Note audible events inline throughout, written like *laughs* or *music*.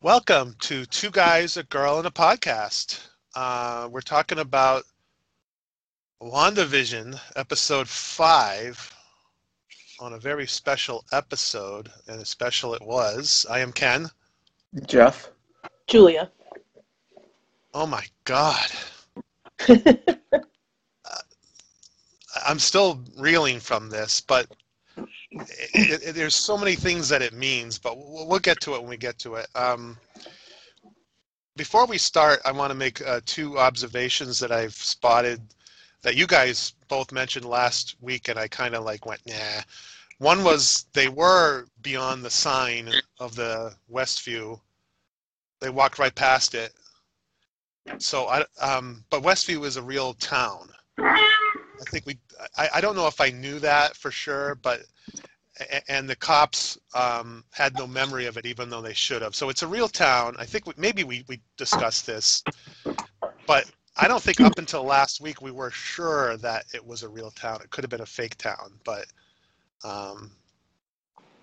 Welcome to Two Guys, a Girl, and a Podcast. Uh, we're talking about WandaVision, episode five, on a very special episode, and a special it was. I am Ken. Jeff. Julia. Oh my God. *laughs* I'm still reeling from this, but it, it, there's so many things that it means, but we'll, we'll get to it when we get to it. Um, before we start, I want to make uh, two observations that I've spotted that you guys both mentioned last week, and I kind of like went, nah. One was they were beyond the sign of the Westview. They walked right past it. So I, um, but Westview is a real town. I think we. I, I don't know if I knew that for sure, but and the cops um, had no memory of it, even though they should have. So it's a real town. I think we, maybe we we discussed this, but I don't think up until last week we were sure that it was a real town. It could have been a fake town, but um,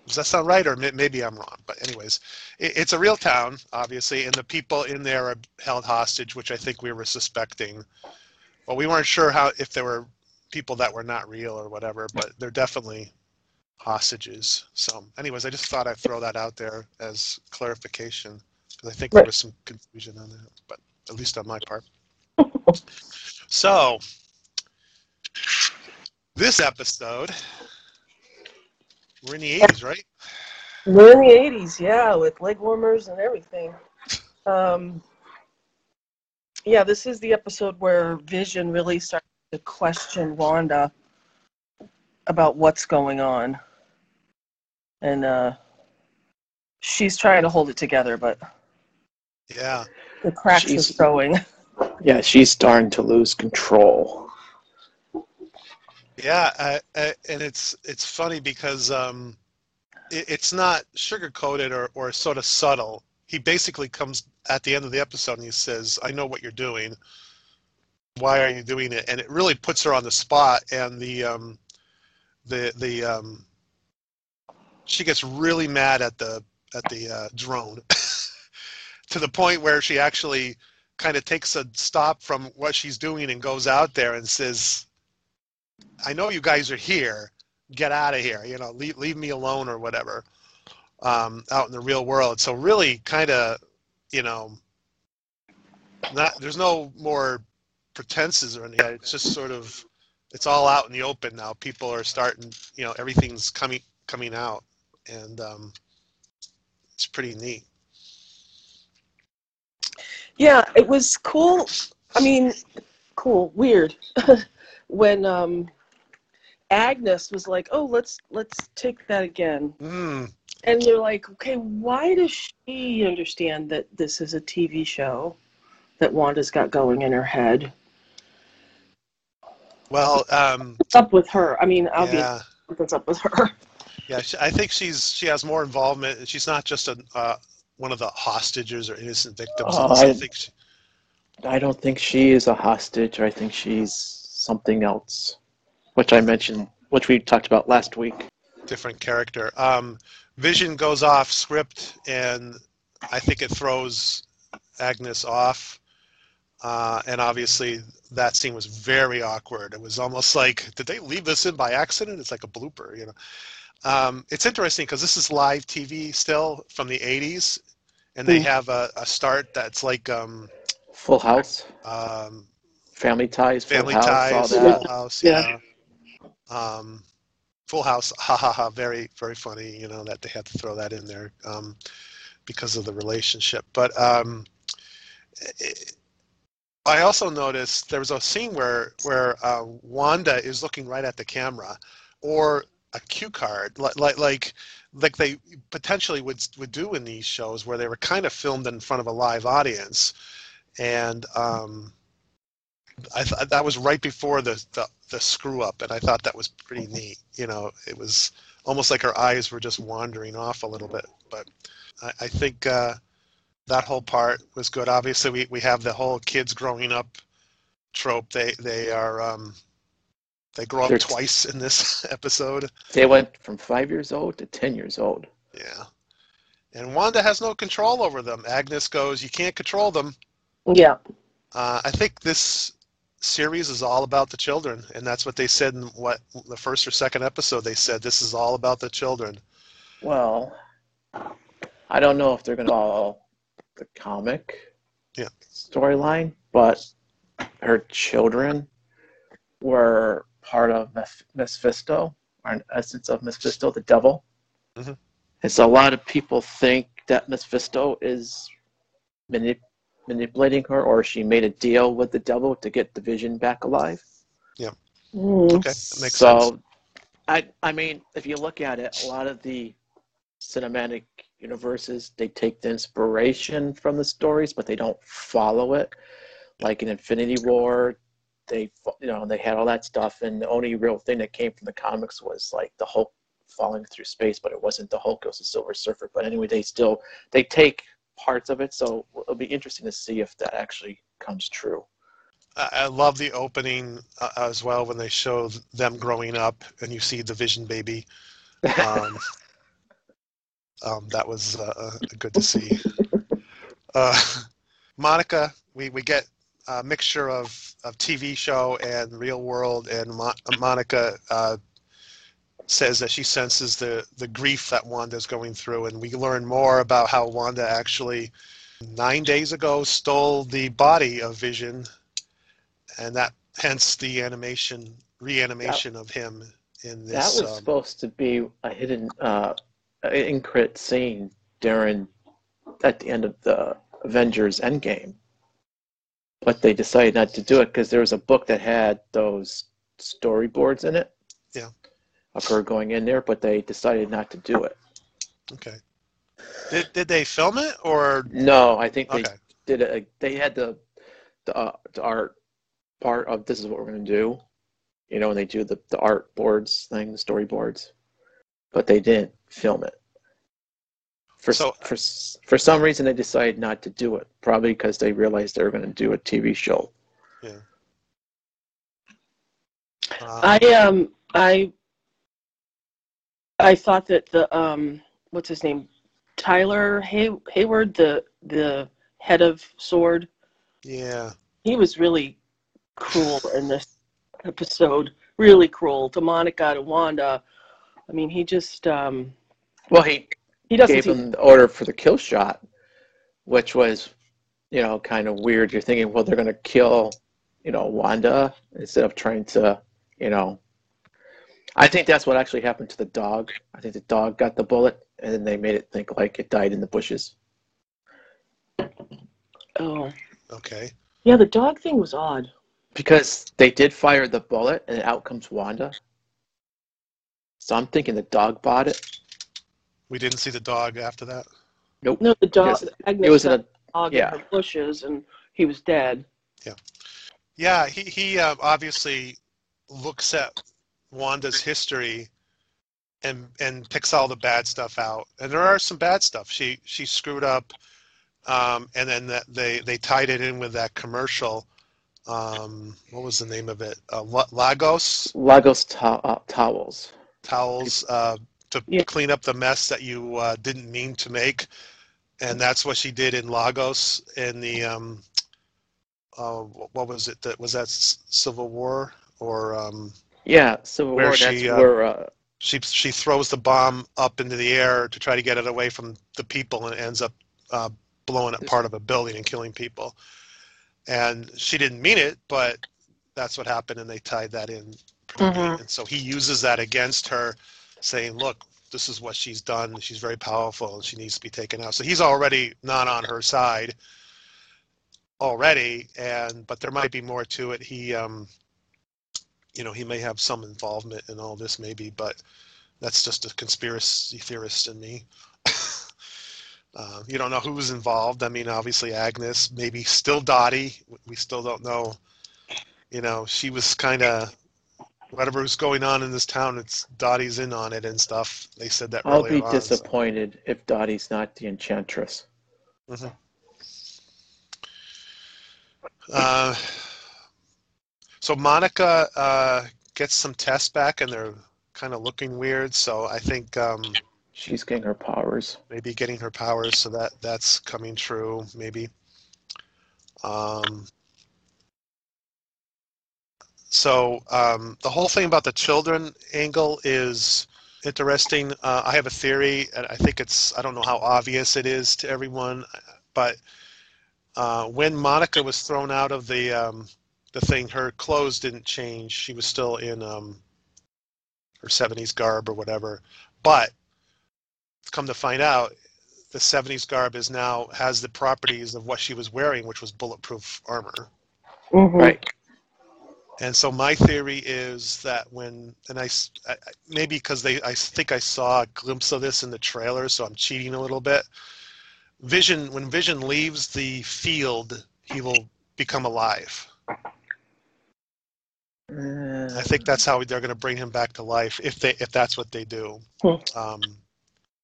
does that sound right? Or maybe I'm wrong. But anyways, it, it's a real town, obviously, and the people in there are held hostage, which I think we were suspecting. Well, we weren't sure how if they were people that were not real or whatever, but they're definitely hostages. So, anyways, I just thought I'd throw that out there as clarification because I think right. there was some confusion on that, but at least on my part. *laughs* so, this episode, we're in the 80s, right? We're in the 80s, yeah, with leg warmers and everything. Um, yeah, this is the episode where Vision really starts to question Wanda about what's going on. And uh, she's trying to hold it together, but yeah, the cracks she's, are showing. *laughs* Yeah, she's starting to lose control. Yeah, uh, uh, and it's it's funny because um, it, it's not sugar coated or, or sort of subtle. He basically comes at the end of the episode and he says, "I know what you're doing. Why are you doing it?" And it really puts her on the spot. And the um, the the um, she gets really mad at the at the uh, drone *laughs* to the point where she actually kind of takes a stop from what she's doing and goes out there and says, "I know you guys are here. Get out of here. You know, leave leave me alone or whatever." Um, out in the real world, so really, kind of, you know, not there's no more pretenses or anything. It's just sort of it's all out in the open now. People are starting, you know, everything's coming coming out, and um, it's pretty neat. Yeah, it was cool. I mean, cool, weird. *laughs* when um, Agnes was like, "Oh, let's let's take that again," mm. and you're like, "Okay, why does she understand that this is a TV show that Wanda's got going in her head?" Well, um, what's up with her? I mean, I'll yeah. be what's up with her. *laughs* Yeah, I think she's she has more involvement. She's not just a uh, one of the hostages or innocent victims. Oh, I, I, think she, I don't think she is a hostage. I think she's something else, which I mentioned, which we talked about last week. Different character. Um, Vision goes off script, and I think it throws Agnes off. Uh, and obviously, that scene was very awkward. It was almost like, did they leave this in by accident? It's like a blooper, you know. Um, it's interesting because this is live TV still from the 80s, and they mm. have a, a, start that's like um, Full House, um, Family Ties, Family Full Ties, House, Full House, yeah. yeah. Um, Full House, ha ha ha, very very funny. You know that they had to throw that in there um, because of the relationship, but. Um, it, I also noticed there was a scene where where uh, Wanda is looking right at the camera, or a cue card, like like like like they potentially would would do in these shows, where they were kind of filmed in front of a live audience, and um, I thought that was right before the, the the screw up, and I thought that was pretty neat. You know, it was almost like her eyes were just wandering off a little bit, but I, I think. Uh, that whole part was good. Obviously, we, we have the whole kids growing up trope. They they are um, they grow up twice in this *laughs* episode. They went from five years old to ten years old. Yeah, and Wanda has no control over them. Agnes goes, "You can't control them." Yeah. Uh, I think this series is all about the children, and that's what they said in what the first or second episode. They said this is all about the children. Well, I don't know if they're going to follow the comic Yeah. storyline, but her children were part of Meph- Mephisto, or an essence of Mephisto, the devil. Mhm. And so a lot of people think that Mephisto is manip- manipulating her, or she made a deal with the devil to get the vision back alive. Mm. Okay, that makes so, sense. I I mean, if you look at it, a lot of the cinematic universes they take the inspiration from the stories, but they don't follow it. Like in Infinity War, they you know they had all that stuff, and the only real thing that came from the comics was like the Hulk falling through space, but it wasn't the Hulk; it was the Silver Surfer. But anyway, they still they take parts of it, so it'll be interesting to see if that actually comes true. I, love the opening uh, as well when they show them growing up, and you see the Vision baby. *laughs* Um, um, that was uh, uh, good to see. Uh, Monica, we, we get a mixture of, of TV show and real world, and Mo- Monica uh, says that she senses the, the grief that Wanda's going through, and we learn more about how Wanda actually nine days ago stole the body of Vision, and that hence the animation reanimation of him in this. That was um, supposed to be a hidden uh incredit scene during at the end of the Avengers Endgame. But they decided not to do it because there was a book that had those storyboards in it. Yeah. Of her going in there, but they decided not to do it. okay. Did, did they film it or No, I think they okay? did it. They had the the, uh, the art part of this is what we're going to do. You know, when they do the, the art boards thing, the storyboards, but they didn't film it. For So- for for some reason, they decided not to do it. Probably because they realized they were going to do a TV show. Um, I um I I thought that the um what's his name Tyler Hay- Hayward the the head of Sword yeah. he was really cruel in this episode really cruel to Monica to Wanda I mean he just um Well, he he doesn't gave seem him the order for the kill shot, which was, you know, kind of weird. You're thinking, well, they're going to kill, you know, Wanda instead of trying to, you know. I think that's what actually happened to the dog. I think the dog got the bullet, and then they made it think like it died in the bushes. oh Okay. yeah the dog thing was odd Because they did fire the bullet, and out comes Wanda. So I'm thinking the dog bought it. We didn't see the dog after that. Nope. no the dog Yes, Agnes It was in a the dog yeah. in her bushes and he was dead Yeah, yeah. he he uh, obviously looks at Wanda's history and and picks all the bad stuff out. And there are some bad stuff. She she screwed up, um, and then that they they tied it in with that commercial. Um, what was the name of it? Uh, Lagos Lagos to- uh, towels. towels uh, to Yeah. clean up the mess that you uh, didn't mean to make, and that's what she did in Lagos in the um, uh, what was it? That was that Civil War or um, Yeah, Civil War. she, That's uh, where uh, she she throws the bomb up into the air to try to get it away from the people, and it ends up uh, blowing up part of a building and killing people. And she didn't mean it, but that's what happened, and they tied that in. Mhm. And so he uses that against her, saying, "Look, this is what she's done. She's very powerful, and she needs to be taken out." So he's already not on her side already, and but there might be more to it. He, um, you know, he may have some involvement in all this, maybe, but that's just a conspiracy theorist in me. uh, *laughs* you don't know who's involved. I mean, obviously Agnes, maybe still Dottie. We still don't know. You know, she was kind of whatever's going on in this town. It's Dottie's in on it and stuff. They said that I'll be on. disappointed if Dottie's not the Enchantress. Uh, so Monica uh, gets some tests back, and they're kind of looking weird. So I think um, She's getting her powers. maybe getting her powers, so that that's coming true. Maybe. Um, so um, the whole thing about the children angle is interesting. Uh, I have a theory, and I think it's I don't know how obvious it is to everyone, but uh, when Monica was thrown out of the um, the thing, her clothes didn't change. She was still in um, her 70s garb or whatever. But come to find out, the 70s garb is now has the properties of what she was wearing, which was bulletproof armor. Mhm. Right. And so my theory is that when, and I maybe because they, I think I saw a glimpse of this in the trailer, so I'm cheating a little bit. Vision, when Vision leaves the field, he will become alive. I think that's how they're going to bring him back to life if they, if that's what they do. Hmm. Um,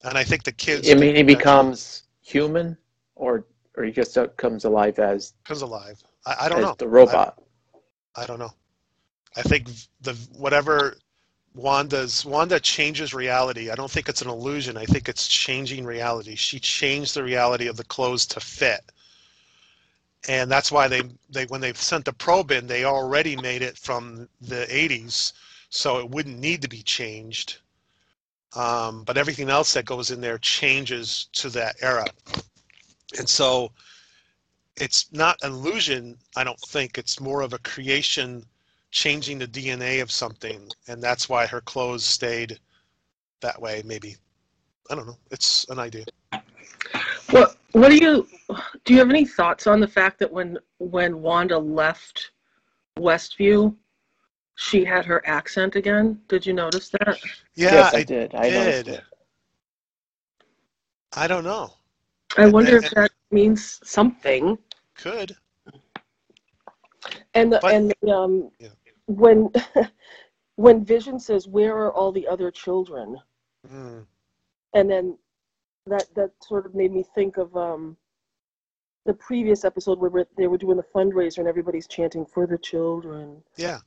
and I think the kids. I mean, he eventually becomes human, or or he just comes alive as comes alive. I, I don't as know. the robot. I don't know. I think the whatever Wanda's Wanda changes reality. I don't think it's an illusion. I think it's changing reality. She changed the reality of the clothes to fit. And that's why they, they when they sent the probe in, they already made it from the 80s, so it wouldn't need to be changed. Um, but everything else that goes in there changes to that era. And so it's not an illusion, I don't think. It's more of a creation changing the DNA of something. And that's why her clothes stayed that way, maybe. I don't know. It's an idea. What What do you do? You have any thoughts on the fact that when when Wanda left Westview, she had her accent again? Did you notice that? Yeah, yes, I, I, did. I did. it. I don't know. I wonder And- if that means something. Could. And the But- and the, um, Yeah. When *laughs* when Vision says, "Where are all the other children?" Mm, and then that that sort of made me think of um the previous episode where we're- they were doing the fundraiser and everybody's chanting for the children. yeah.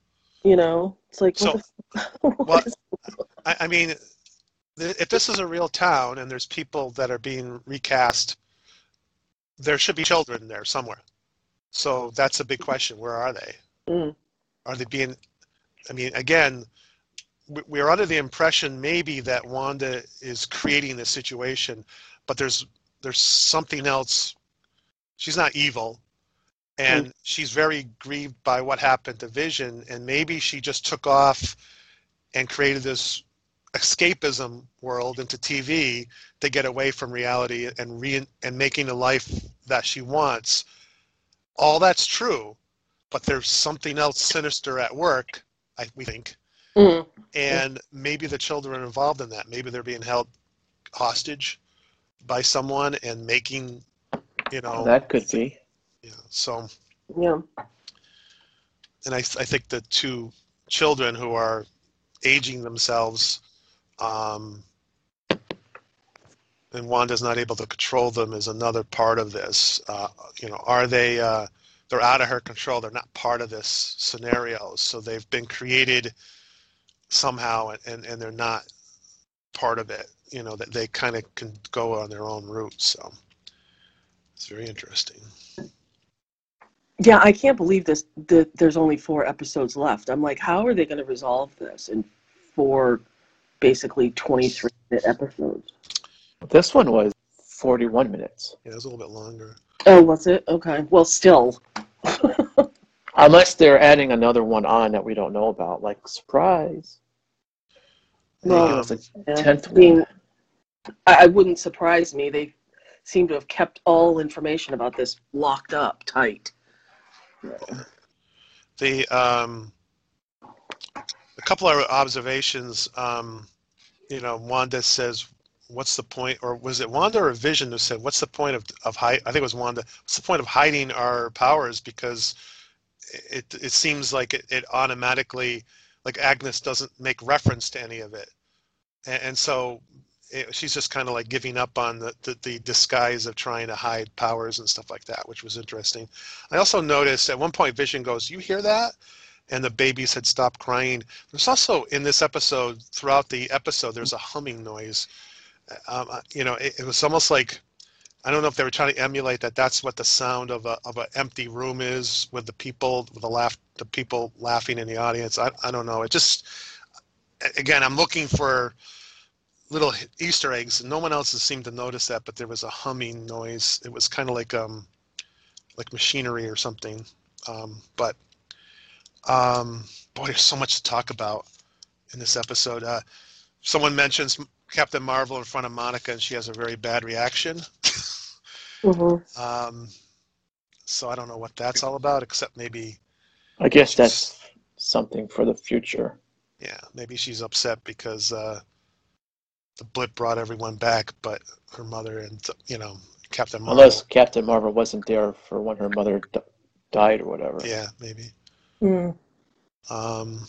You know, it's like So, *laughs* what the, what- what is- I, I mean, th- if this is a real town and there's people that are being recast, there should be children there somewhere. So that's a big question. Where are they? Mm. Are they being? I mean, again, we- we're under the impression maybe that Wanda is creating this situation, but there's there's something else. She's not evil, and mm. she's very grieved by what happened to Vision, and maybe she just took off and created this escapism world into TV to get away from reality and re and making a life that she wants. All that's true, but there's something else sinister at work. I we think, Mm. and maybe the children are involved in that. Maybe they're being held hostage by someone and making, you know, That could be. yeah. So, Yeah. and I, I think the two children who are aging themselves, um, and Wanda's not able to control them is another part of this. Uh, you know, are they? Uh, they're out of her control. They're not part of this scenario. So they've been created somehow, and and, and they're not part of it. You know, that they kind of can go on their own route. So it's very interesting. Yeah, I can't believe this. That there's only four episodes left. I'm like, how are they going to resolve this in four, basically 23 minute episodes? This one was 41 minutes. Yeah, it was a little bit longer. Oh, was it? Okay. Well, still. *laughs* Unless they're adding another one on that we don't know about, like surprise. Well, Maybe it was a Yeah. tenth I mean, one. I, I wouldn't surprise me. They seem to have kept all information about this locked up tight. The um, a couple of observations. Um, you know, Wanda says, "What's the point?" Or was it Wanda or Vision who said, "What's the point of of hide?" I think it was Wanda. What's the point of hiding our powers? Because it it seems like it, it automatically like Agnes doesn't make reference to any of it, and, and so it, she's just kind of like giving up on the, the the disguise of trying to hide powers and stuff like that, which was interesting. I also noticed at one point Vision goes, "You hear that?" And the babies had stopped crying. There's also in this episode, throughout the episode, there's a humming noise. Um, uh, you know, it, it was almost like I don't know if they were trying to emulate that. That's what the sound of a of an empty room is with the people with the laugh the people laughing in the audience. I I don't know. It just again, I'm looking for little Easter eggs. No one else has seemed to notice that, but there was a humming noise. It was kind of like um like machinery or something. Um, but um, boy, there's so much to talk about in this episode. Uh, someone mentions Captain Marvel in front of Monica, and she has a very bad reaction. Mm-hmm. *laughs* Um, so I don't know what that's all about, except maybe, I guess that's something for the future. yeah, maybe she's upset because uh, the blip brought everyone back, but her mother and you know Captain Marvel. Unless Captain Marvel wasn't there for when her mother d- died or whatever. Yeah, maybe. Mm. Um,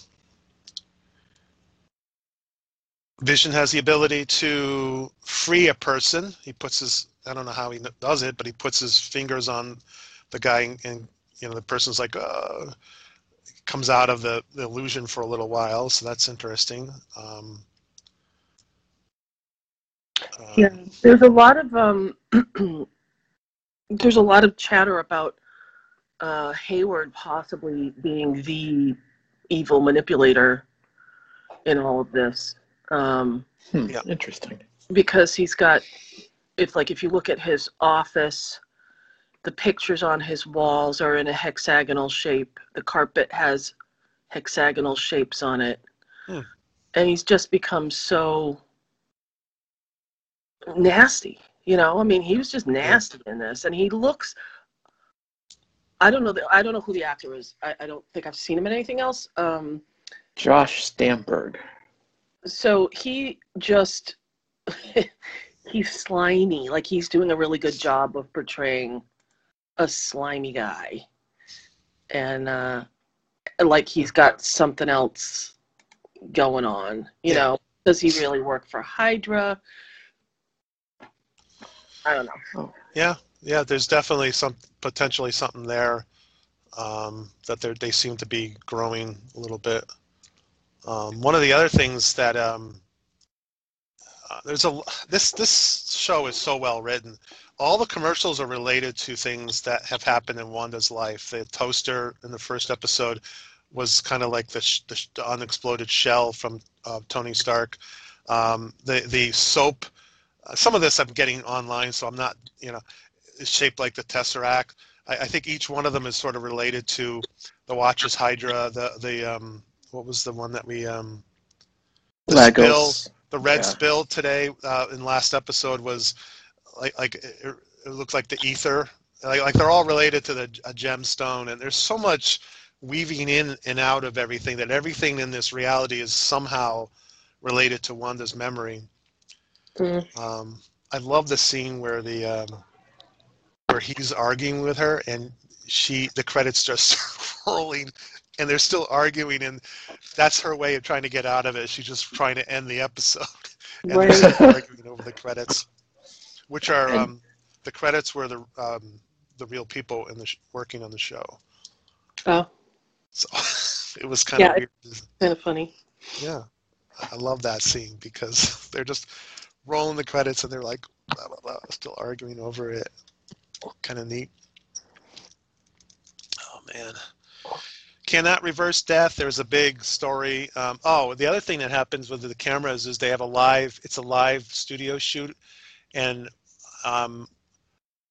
Vision has the ability to free a person. He puts his, I don't know how he does it, but he puts his fingers on the guy and, you know, the person's like, uh, comes out of the, the illusion for a little while. So that's interesting. Um, uh, Yeah, there's a lot of um, *clears throat* there's a lot of chatter about uh, Hayward possibly being the evil manipulator in all of this, um, Hmm, Yeah. Interesting. because he's got. If like if you look at his office, the pictures on his walls are in a hexagonal shape. The carpet has hexagonal shapes on it, Hmm. and he's just become so nasty. You know, I mean, he was just nasty in this, and he looks. I don't know. The, I don't know who the actor is. I, I don't think I've seen him in anything else. Um, Josh Stamberg. So he just *laughs* he's slimy. Like he's doing a really good job of portraying a slimy guy, and uh, like he's got something else going on. You Yeah. know, does he really work for Hydra? I don't know. Yeah, yeah. There's definitely some potentially something there um, that they they seem to be growing a little bit. Um, one of the other things that um, uh, there's a this this show is so well written. All the commercials are related to things that have happened in Wanda's life. The toaster in the first episode was kind of like the, sh- the, sh- the unexploded shell from uh, Tony Stark. Um, the the soap. Uh, some of this I'm getting online, so I'm not you know is shaped like the Tesseract. I, I think each one of them is sort of related to the Watchers Hydra. The the um, what was the one that we um, the spill the red Yeah. spill today uh, in last episode was like like it, it looked like the Aether like, like they're all related to the a gemstone and there's so much weaving in and out of everything that everything in this reality is somehow related to Wanda's memory. Mm. Um, I love the scene where the um, where he's arguing with her and she the credits just *laughs* rolling and they're still arguing and that's her way of trying to get out of it. She's just trying to end the episode *laughs* and they're Right. still arguing over the credits, which are um, the credits were the um, the real people in the sh- working on the show. Oh, So *laughs* it was kind Yeah, of weird. kind of funny. Yeah, I love that scene because *laughs* they're just rolling the credits and they're like blah, blah, blah, still arguing over it. Kind of neat. Oh man. Cannot reverse death. There's a big story. Um, oh, the other thing that happens with the cameras is they have a live. It's a live studio shoot, and um,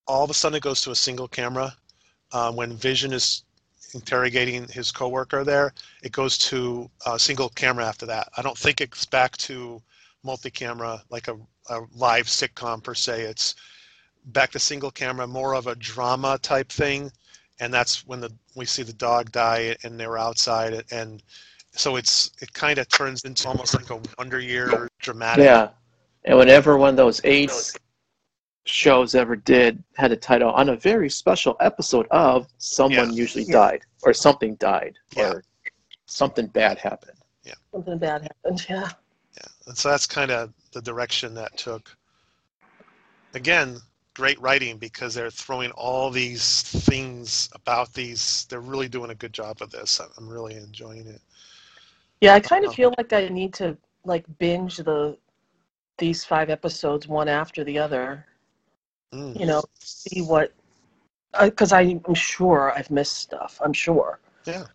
all of a sudden it goes to a single camera. Um, when Vision is interrogating his coworker there, it goes to a single camera after that. I don't think it's back to multi-camera like a, a live sitcom per se. It's back to single camera, more of a drama type thing, and that's when the we see the dog die and they're outside, and so it's it kind of turns into almost like a Wonder Year dramatic. Yeah. And whenever one of those eight shows ever did had a title on a very special episode of someone Yeah. usually Yeah. died or something died Yeah. or something bad happened. Yeah. Something bad happened. Yeah. Yeah, and so that's kind of the direction that took. Again, great writing because they're throwing all these things about these. They're really doing a good job of this. I'm- really enjoying it. Yeah, I kind of Oh. feel like I need to like binge the these five episodes one after the other. Mm. You know, see what because I'm sure I've missed stuff. I'm sure. Yeah.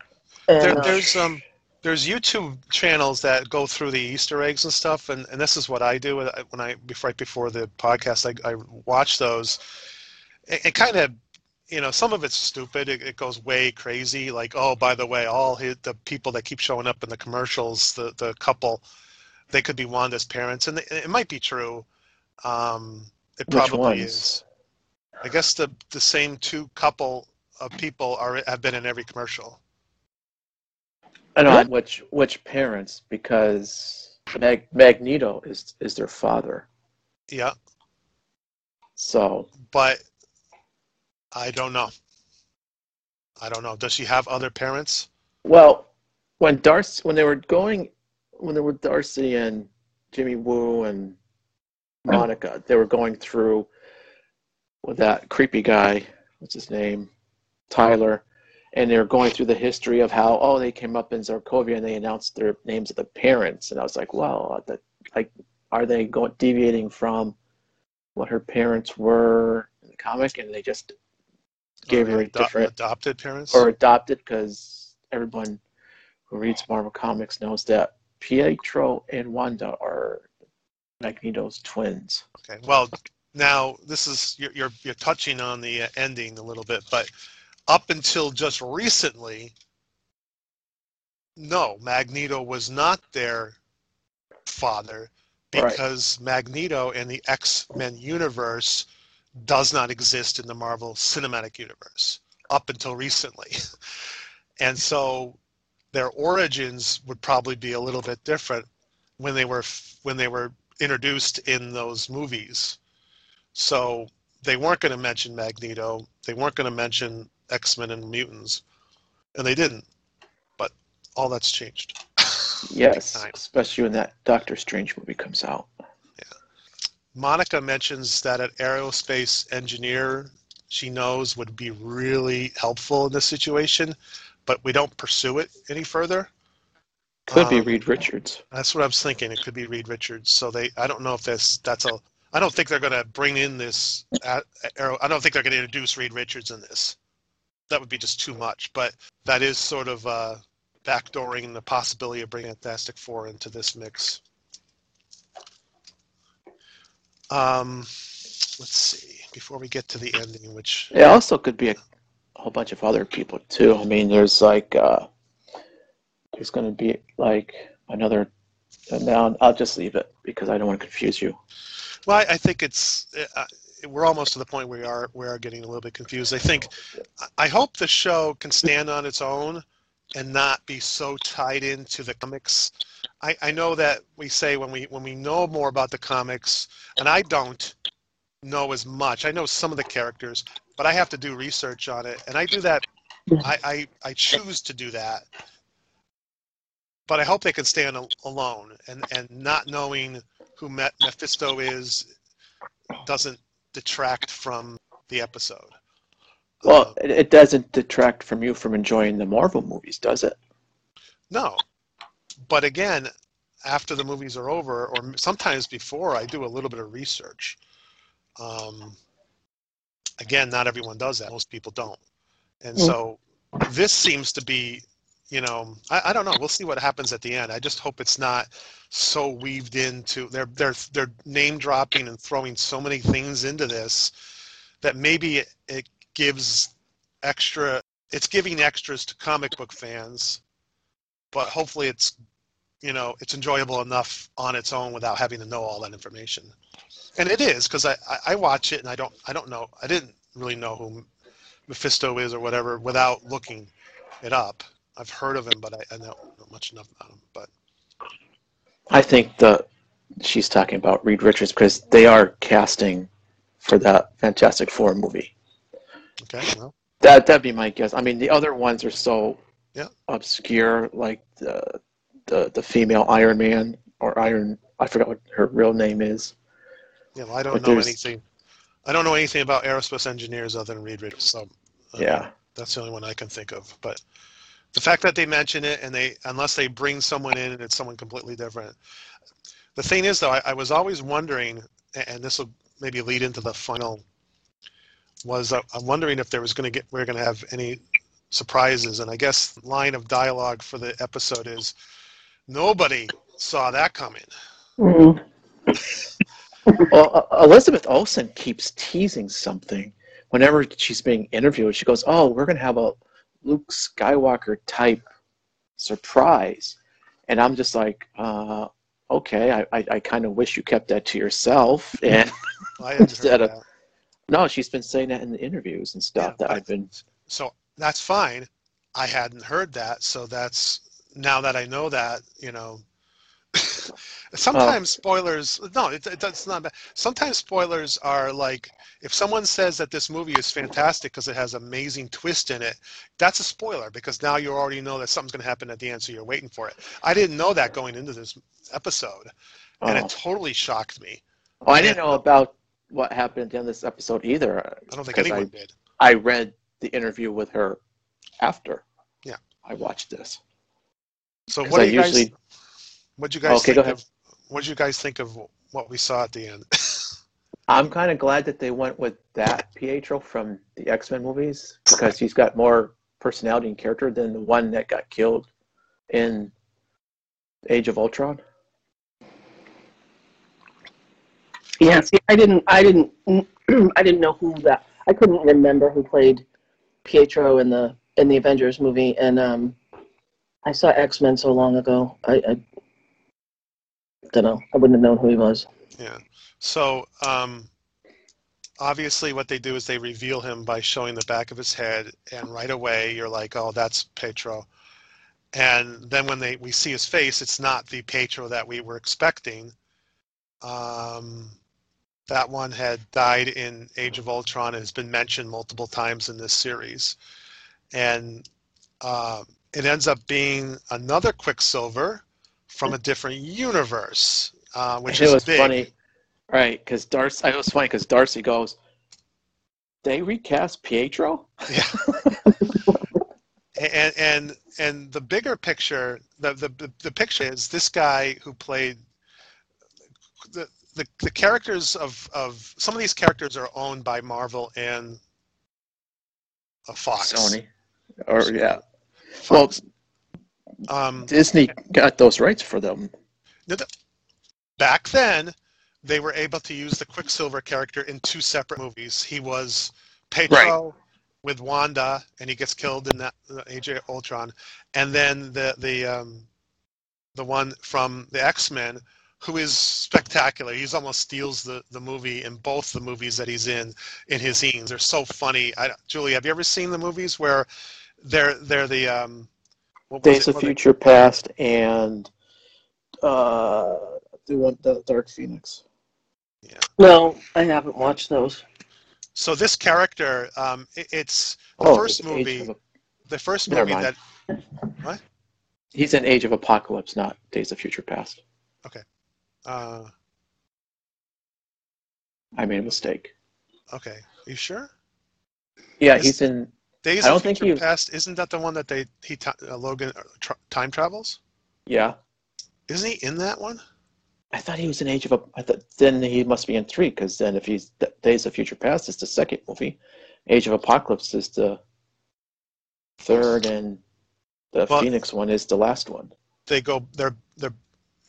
And, There, uh, there's um there's YouTube channels that go through the Easter eggs and stuff, and, and this is what I do uh, when I before right before the podcast. I, I watch those. It, it kind of, you know, some of it's stupid. It, it goes way crazy. Like, oh, by the way, all his, the people that keep showing up in the commercials, the the couple, they could be Wanda's parents, and it, it might be true. Um, it probably is. I guess the the same two couple of people are have been in every commercial. I know which which parents because Mag- Magneto is is their father. Yeah, So but I don't know. I don't know. Does she have other parents? well, when Darcy when they were going when they were Darcy and Jimmy Woo and Monica, they were going through with that creepy guy. What's his name? Tyler. And they're going through the history of how oh they came up in Sokovia and they announced their names of the parents and I was like well that like are they going deviating from what her parents were in the comic and they just oh, gave Or her a ado- different adopted parents? or adopted because everyone who reads Marvel Comics knows that Pietro and Wanda are Magneto's twins. Okay. Well, now this is you're you're, you're touching on the ending a little bit, but up until just recently, no, Magneto was not their father Right. because Magneto in the X Men universe does not exist in the Marvel Cinematic Universe up until recently, *laughs* and so their origins would probably be a little bit different when they were when they were introduced in those movies. So they weren't going to mention Magneto. They weren't going to mention X Men and mutants, and they didn't. But all that's changed. *laughs* Yes, especially when that Doctor Strange movie comes out. Yeah. Monica mentions that an aerospace engineer she knows would be really helpful in this situation, but we don't pursue it any further. Could be Um, Reed Richards. That's what I was thinking. It could be Reed Richards. So they, I don't know if this, that's a, I don't think they're going to bring in this arrow. I don't think they're going to introduce Reed Richards in this. That would be just too much. But that is sort of uh, backdooring the possibility of bringing Fantastic Four into this mix. Um, let's see. Before we get to the ending, which It also could be a whole bunch of other people too. I mean, there's like uh, there's going to be like another. Now I'll just leave it because I don't want to confuse you. Well, I, I think it's uh, we're almost to the point where we are we are getting a little bit confused. I think I hope the show can stand on its own and not be so tied into the comics. I, I know that we say when we when we know more about the comics, and I don't know as much. I know some of the characters, but I have to do research on it, and I do that. I I, I choose to do that. But I hope they can stand al- alone, and, and not knowing who Met Mephisto is doesn't detract from the episode. Well, Uh, it, it doesn't detract from you from enjoying the Marvel movies, does it? no, but again, after the movies are over, or sometimes before, I do a little bit of research. Um, again, not everyone does that. Most people don't, and Mm. so this seems to be, you know, I, I don't know. We'll see what happens at the end. I just hope it's not so weaved into they're they're they're name dropping and throwing so many things into this that maybe it, it gives extra it's giving extras to comic book fans but hopefully it's you know it's enjoyable enough on its own without having to know all that information and it is because I, I watch it and i don't i don't know i didn't really know who mephisto is or whatever without looking it up i've heard of him but i, I don't know much enough about him but I think the she's talking about Reed Richards because they are casting for that Fantastic Four movie. okay well That that'd be my guess. I mean, the other ones are so Yeah. obscure, like the the the female Iron Man or Iron. I forgot what her real name is. yeah well, i don't But know there's- anything i don't know anything about aerospace engineers other than reed Richards, so uh, Yeah, That's the only one I can think of. But the fact that they mention it and they, unless they bring someone in and it's someone completely different. the thing is, though, I, I was always wondering, and this will maybe lead into the final. Was uh, I'm wondering if there was going to get we're going to have any surprises, and I guess line of dialogue for the episode is nobody saw that coming. Mhm. *laughs* Well, uh, Elizabeth Olsen keeps teasing something. Whenever she's being interviewed, she goes, "Oh, we're gonna have a Luke Skywalker type surprise," and I'm just like, uh, "Okay, I, I, I kind of wish you kept that to yourself." *laughs* And I Instead of- that. no, she's been saying that in the interviews and stuff Yeah, that but- I've been. So that's fine. I hadn't heard that, so that's now that I know that, you know. Sometimes oh. spoilers. No, it, it, that's not bad. Sometimes spoilers are like if someone says that this movie is fantastic because it has amazing twist in it, that's a spoiler because now you already know that something's going to happen at the end, so you're waiting for it. I didn't know that going into this episode, and Oh. it totally shocked me. Oh, I didn't know about what happened at the end of this episode either. I don't think anyone I, did. I read the interview with her after. Yeah. I watched this. So what I do you guys? usually- What do you guys Okay, go think ahead. of? What did you guys think of what we saw at the end? *laughs* I'm kind of glad that they went with that Pietro from the X Men movies because he's got more personality and character than the one that got killed in Age of Ultron. Yeah, see, I didn't, I didn't, *clears throat* I didn't know who that. I couldn't remember who played Pietro in the in the Avengers movie, and um, I saw X Men so long ago. I, I don't know. I wouldn't have known who he was. Yeah. So um, obviously, what they do is they reveal him by showing the back of his head, and right away you're like, "Oh, that's Pietro." And then when they we see his face, it's not the Pietro that we were expecting. Um, that one had died in Age of Ultron and has been mentioned multiple times in this series, and um, it ends up being another Quicksilver from a different universe, uh, which is big. funny, right? Because Darcy, it was funny because Darcy goes, "They recast Pietro." Yeah. *laughs* and and and the bigger picture the the, the, picture is this guy who played the, the the characters of of some of these characters are owned by Marvel and uh, Fox. Sony, or yeah. Well, Fox. Um, Disney got those rights for them. back then, they were able to use the Quicksilver character in two separate movies. He was Pietro with Wanda, and he gets killed in that uh, Age of Ultron, and then the the um, the one from the X Men, who is spectacular. He's almost steals the, the movie in both the movies that he's in in his scenes. They're so funny. I, Julie, have you ever seen the movies where they're they're the um, Days of What they- Future Past and uh, the one, the Dark Phoenix. Yeah. No, I haven't watched those. So this character, um, it, it's the Oh, first Age movie. a- The first Never movie mind. that He's in Age of Apocalypse, not Days of Future Past. Okay. Uh, I made a mistake. okay, you sure? Yeah, This- he's in. Days of Future Past isn't that the one that they he uh, Logan uh, tr- time travels? Yeah, Isn't he in that one? I thought he was in Age of. A- I thought then he must be in three because then if he's Days of Future Past is the second movie, Age of Apocalypse is the third, and the Well- Phoenix one is the last one. They go they're they're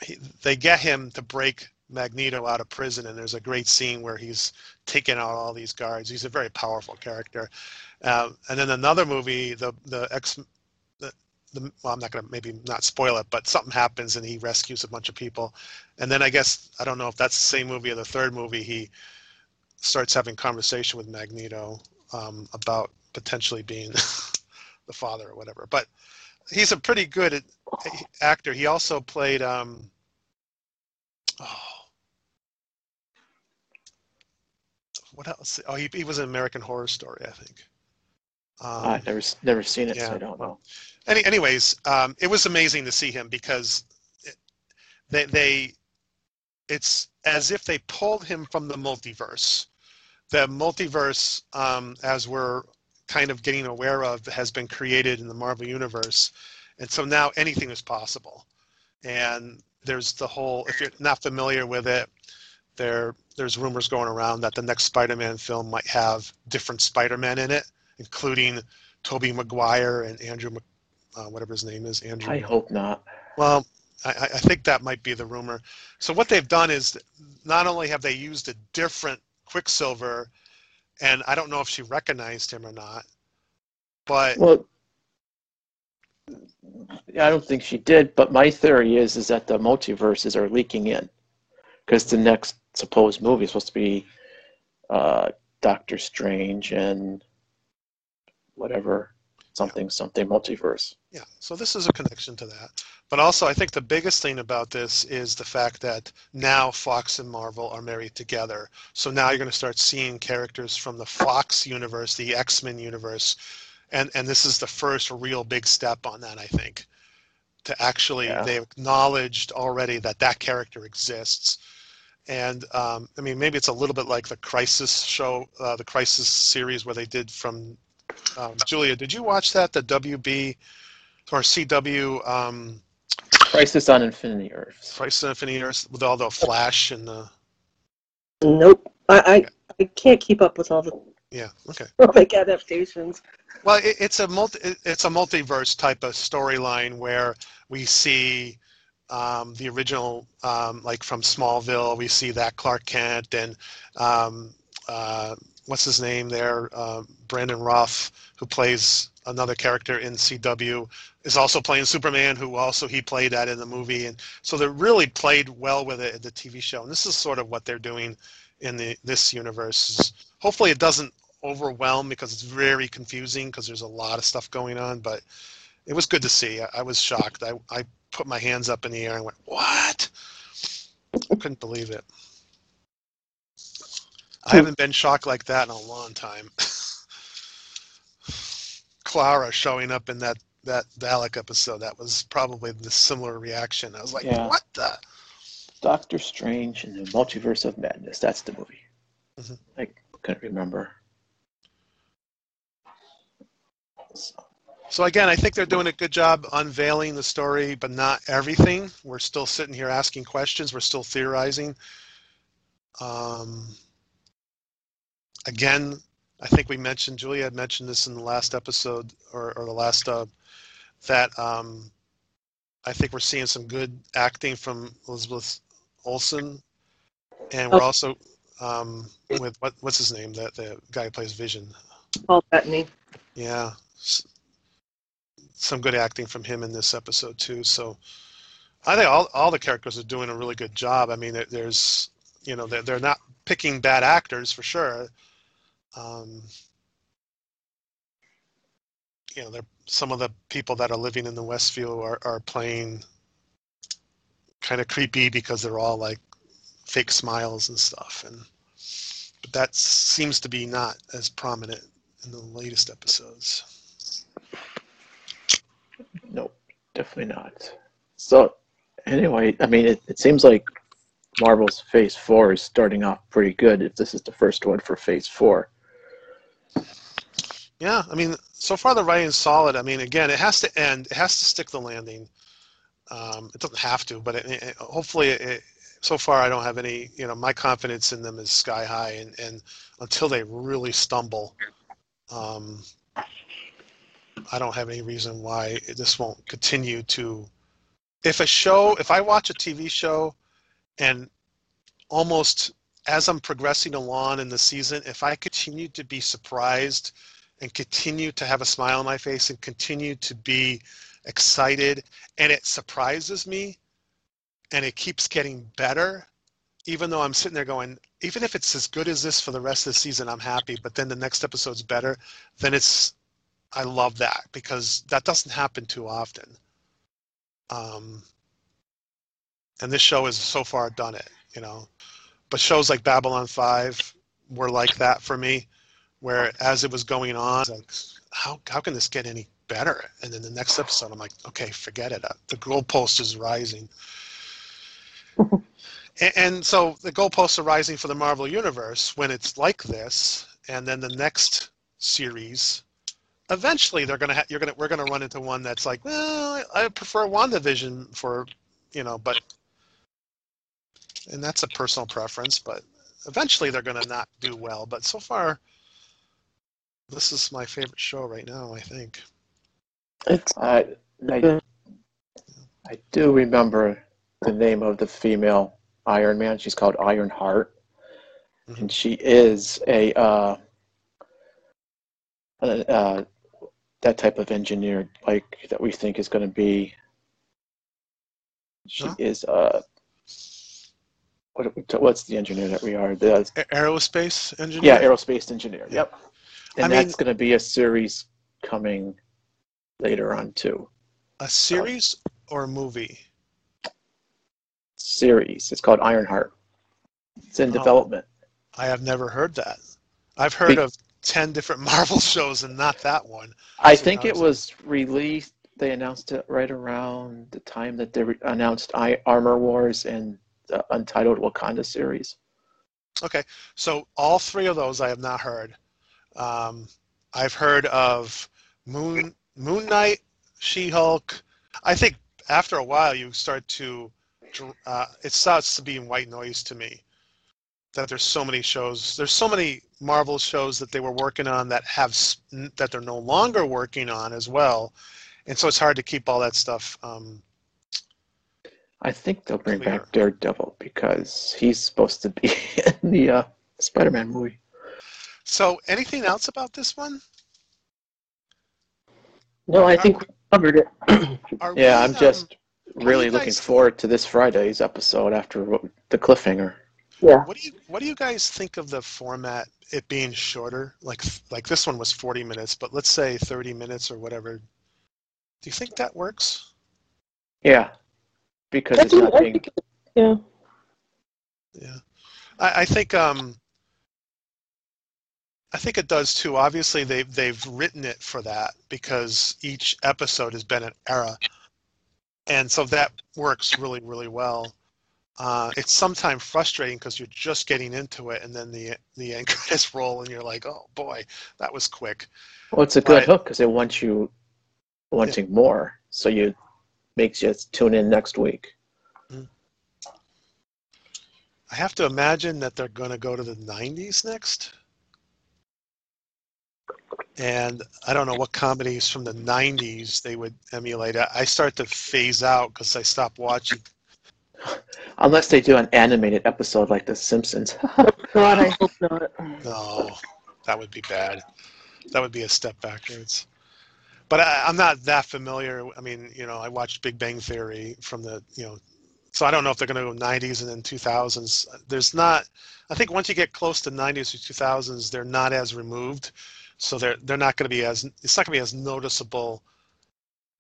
he, they get him to break Magneto out of prison, and there's a great scene where he's taking out all these guards. He's a very powerful character. Um, and then another movie, the the X, the, the well, I'm not gonna maybe not spoil it, but something happens and he rescues a bunch of people. And then I guess I don't know if that's the same movie or the third movie. He starts having conversation with Magneto um, about potentially being *laughs* the father or whatever. But he's a pretty good actor. He also played. Um, oh, what else? Oh, he, he was in American Horror Story, I think. Um, I've never never seen it, so I don't know. any, anyways, um, it was amazing to see him because it, they they it's as if they pulled him from the multiverse. The multiverse, um, as we're kind of getting aware of, has been created in the Marvel universe, and so now anything is possible. And there's the whole. If you're not familiar with it, there there's rumors going around that the next Spider-Man film might have different Spider-Man in it, including Tobey Maguire and Andrew, uh, whatever his name is, Andrew. I hope not. Well, I, I think that might be the rumor. So what they've done is not only have they used a different Quicksilver, and I don't know if she recognized him or not, but Well, I don't think she did. But my theory is is that the multiverses are leaking in, because the next supposed movie is supposed to be uh, Doctor Strange and whatever something something multiverse. Yeah, so this is a connection to that. But also, I think the biggest thing about this is the fact that now Fox and Marvel are married together. So now you're going to start seeing characters from the Fox universe, the X Men universe, and and this is the first real big step on that. I think to actually Yeah. they've acknowledged already that that character exists. And um, I mean, maybe it's a little bit like the Crisis show, uh, the Crisis series where they did from um, Julia. Did you watch that? The WB or CW um, Crisis on Infinity Earths. Crisis on Infinite Earth with all the Flash and the Nope. I, I, I can't keep up with all the yeah. Okay. *laughs* comic adaptations. Well, it, it's a multi it- it's a multiverse type of storyline where we see um, the original, um, like from Smallville, we see that Clark Kent and um, uh, what's his name there, uh, Brandon Routh, who plays another character in CW, is also playing Superman, who also he played that in the movie, and so they really played well with it in the TV show. And this is sort of what they're doing in the this universe. Hopefully, it doesn't overwhelm because it's very confusing because there's a lot of stuff going on. But it was good to see. I, I was shocked. I, I put my hands up in the air and went, "What?" I couldn't believe it. I haven't been shocked like that in a long time. *laughs* Clara showing up in that that Dalek episode, that was probably the similar reaction. I was like, Yeah. "What the?" Doctor Strange and the Multiverse of Madness. That's the movie. Mhm. I couldn't remember. So, So again, I think they're doing a good job unveiling the story, but not everything. We're still sitting here asking questions. We're still theorizing. Um, again, I think we mentioned Julia had mentioned this in the last episode or, or the last uh, that um, I think we're seeing some good acting from Elizabeth Olsen, and we're Oh. also um, with what what's his name that the guy who plays Vision. Paul Bettany. Yeah, some good acting from him in this episode too. So I think all all the characters are doing a really good job. I mean, there's you know they're they're not picking bad actors for sure. Um, you know, some of the people that are living in the Westview are are playing kind of creepy because they're all like fake smiles and stuff, and but that seems to be not as prominent in the latest episodes. Definitely not. So, anyway, I mean, it, it seems like Marvel's Phase 4 is starting off pretty good if this is the first one for Phase 4. Yeah, I mean, so far the writing's solid. I mean, again, it has to end. It has to stick the landing. Um, it doesn't have to, but it, it, hopefully, it, so far I don't have any. You know, my confidence in them is sky high, and, and until they really stumble, um, I don't have any reason why this won't continue to. If a show, if I watch a TV show, and almost as I'm progressing along in the season, if I continue to be surprised and continue to have a smile on my face and continue to be excited and it surprises me and it keeps getting better even though i'm sitting there going even if it's as good as this for the rest of the season i'm happy but then the next episode's better then it's i love that because that doesn't happen too often um, and this show has so far done it you know but shows like babylon 5 were like that for me where as it was going on, I was like, how how can this get any better? And then the next episode, I'm like, okay, forget it. Uh, The goalpost is rising. *laughs* and, and so the goalposts are rising for the Marvel universe when it's like this, and then the next series, eventually they're gonna ha- you're gonna we're gonna run into one that's like, well, I, I prefer WandaVision for, you know, but and that's a personal preference, but eventually they're going to not do well. But so far, this is my favorite show right now. I think. It's I, I, I do remember the name of the female Iron Man. She's called Iron Heart, Mhm. and she is a uh, uh, uh, that type of engineer, like that we think is going to be. She Huh? is uh, what, what's the engineer that we are? The Aerospace engineer. yeah, aerospace engineer. Yeah. Yep, and I that's going to be a series coming later on too. A series or a movie? series. It's called Ironheart. It's in Oh. development. I have never heard that. I've heard Be- of ten different *laughs* Marvel shows and not that one. I So think it how's- was released. They announced it right around the time that they re- announced I- Armor Wars and the Untitled Wakanda series. Okay, so all three of those I have not heard. Um, I've heard of Moon Moon Knight, She Hulk. I think after a while you start to, uh, it starts to be white noise to me. That there's so many shows, there's so many Marvel shows that they were working on that have that they're no longer working on as well, and so it's hard to keep all that stuff. Um, I think they'll bring Clear. back Daredevil because he's supposed to be *laughs* in the uh, Spider-Man movie. so anything else about this one? no, I think we covered it. Yeah, we, I'm um, just really looking guys- forward to this Friday's episode after the cliffhanger. Yeah. What do you What do you guys think of the format? It being shorter, like like this one was forty minutes, but let's say thirty minutes or whatever. Do you think that works? Yeah, because I it's think, not being think, yeah. Yeah, I, I think um, I think it does too. Obviously, they they've written it for that because each episode has been an era, and so that works really really well. Uh, it's sometimes frustrating because you're just getting into it, and then the the end credits roll, and you're like, oh boy, that was quick. Well, it's a good Right. hook because it wants you wanting more, so you makes you tune in next week. I have to imagine that they're going to go to the 90s next. And I don't know what comedies from the 90s they would emulate. I I start to phase out because I stopped watching. Unless they do an animated episode like The Simpsons. *laughs* oh, God, I hope not. No, that would be bad. That would be a step backwards. But I, I'm not that familiar. I mean, you know, I watched Big Bang Theory from the, you know, so I don't know if they're going to go 90s and then 2000s. There's not. I think once you get close to 90s or 2000s, they're not as removed, so they're they're not going to be as. It's not going to be as noticeable.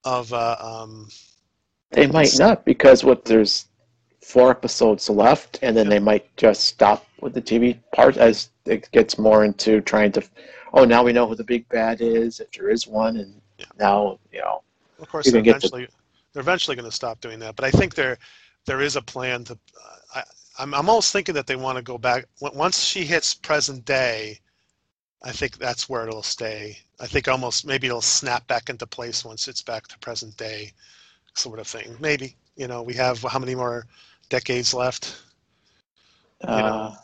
Of uh, um, they might not because what there's four episodes left, and then they might just stop with the TV part as it gets more into trying to. Oh, now we know who the big bad is, if there is one, and Yeah. now you know. Of course, they're can get the- eventually they're eventually going to stop doing that. But I think there there is a plan to. Uh, I, I'm I'm almost thinking that they want to go back once she hits present day. I think that's where it'll stay. I think almost maybe it'll snap back into place once it's back to present day, sort of thing. Maybe you know we have how many more decades left? Uh, know,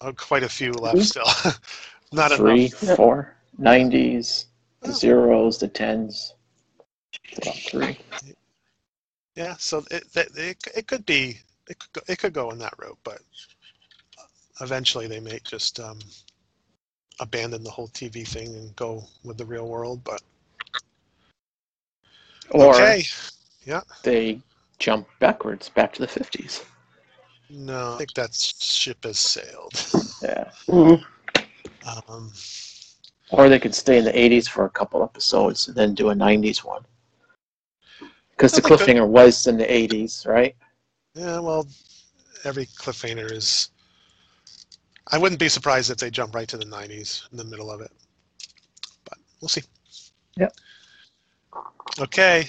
Oh, quite a few left still. *laughs* Not three, enough. four, 90s, the Oh. zeros, the tens. About three. Yeah, so it, it, it, it could be it could go, it could go in that route, but eventually they may just um, abandon the whole TV thing and go with the real world. But Or okay, they jump backwards back to the 50s. no, I think that ship has sailed. Yeah. Mhm. *laughs* Um, Or they could stay in the 80s for a couple episodes and then do a 90s one. Because the That'd be good. cliffhanger was in the 80s, right? yeah, well, every cliffhanger is. I wouldn't be surprised if they jump right to the 90s in the middle of it, but we'll see. Yep. Okay.